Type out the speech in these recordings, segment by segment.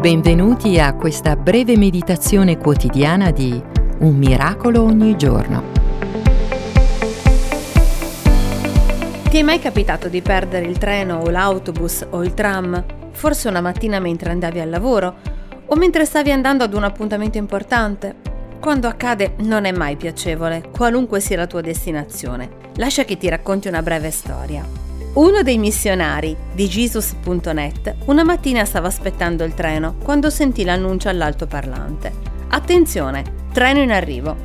Benvenuti a questa breve meditazione quotidiana di Un miracolo ogni giorno. Ti è mai capitato di perdere il treno o l'autobus o il tram? Forse una mattina mentre andavi al lavoro o mentre stavi andando ad un appuntamento importante? Quando accade non è mai piacevole, qualunque sia la tua destinazione. Lascia che ti racconti una breve storia. Uno dei missionari di Jesus.net una mattina stava aspettando il treno quando sentì l'annuncio all'altoparlante. Attenzione, treno in arrivo.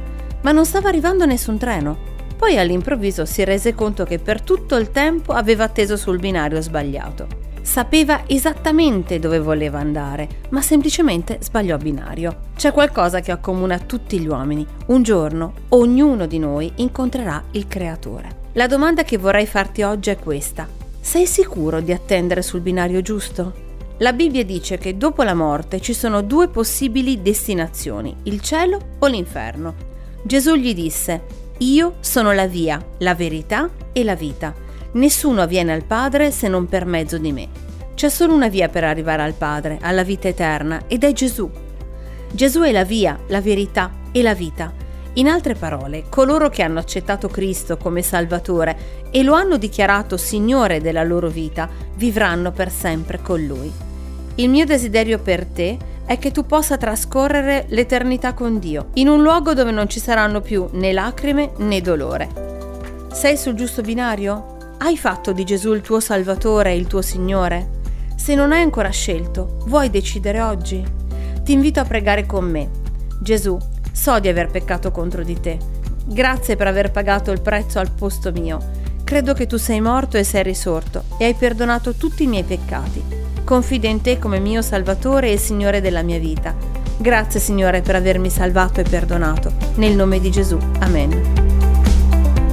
Ma non stava arrivando nessun treno. Poi all'improvviso si rese conto che per tutto il tempo aveva atteso sul binario sbagliato. Sapeva esattamente dove voleva andare, ma semplicemente sbagliò binario. C'è qualcosa che accomuna tutti gli uomini. Un giorno ognuno di noi incontrerà il Creatore. La domanda che vorrei farti oggi è questa. Sei sicuro di attendere sul binario giusto? La Bibbia dice che dopo la morte ci sono due possibili destinazioni, il cielo o l'inferno. Gesù gli disse, io sono la via, la verità e la vita. Nessuno viene al Padre se non per mezzo di me. C'è solo una via per arrivare al Padre, alla vita eterna, ed è Gesù. Gesù è la via, la verità e la vita. In altre parole, coloro che hanno accettato Cristo come Salvatore e lo hanno dichiarato Signore della loro vita, vivranno per sempre con Lui. Il mio desiderio per te è che tu possa trascorrere l'eternità con Dio, in un luogo dove non ci saranno più né lacrime né dolore. Sei sul giusto binario? Hai fatto di Gesù il tuo Salvatore e il tuo Signore? Se non hai ancora scelto, vuoi decidere oggi? Ti invito a pregare con me. Gesù, So di aver peccato contro di te. Grazie per aver pagato il prezzo al posto mio. Credo che tu sei morto e sei risorto e hai perdonato tutti i miei peccati. Confido in te come mio Salvatore e Signore della mia vita. Grazie Signore per avermi salvato e perdonato. Nel nome di Gesù. Amen.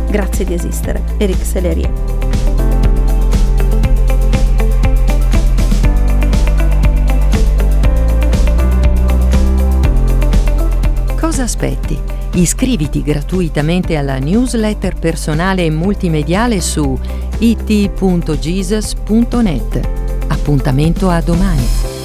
Grazie di esistere. Eric Selerie. Cosa aspetti? Iscriviti gratuitamente alla newsletter personale e multimediale su it.jesus.net. Appuntamento a domani.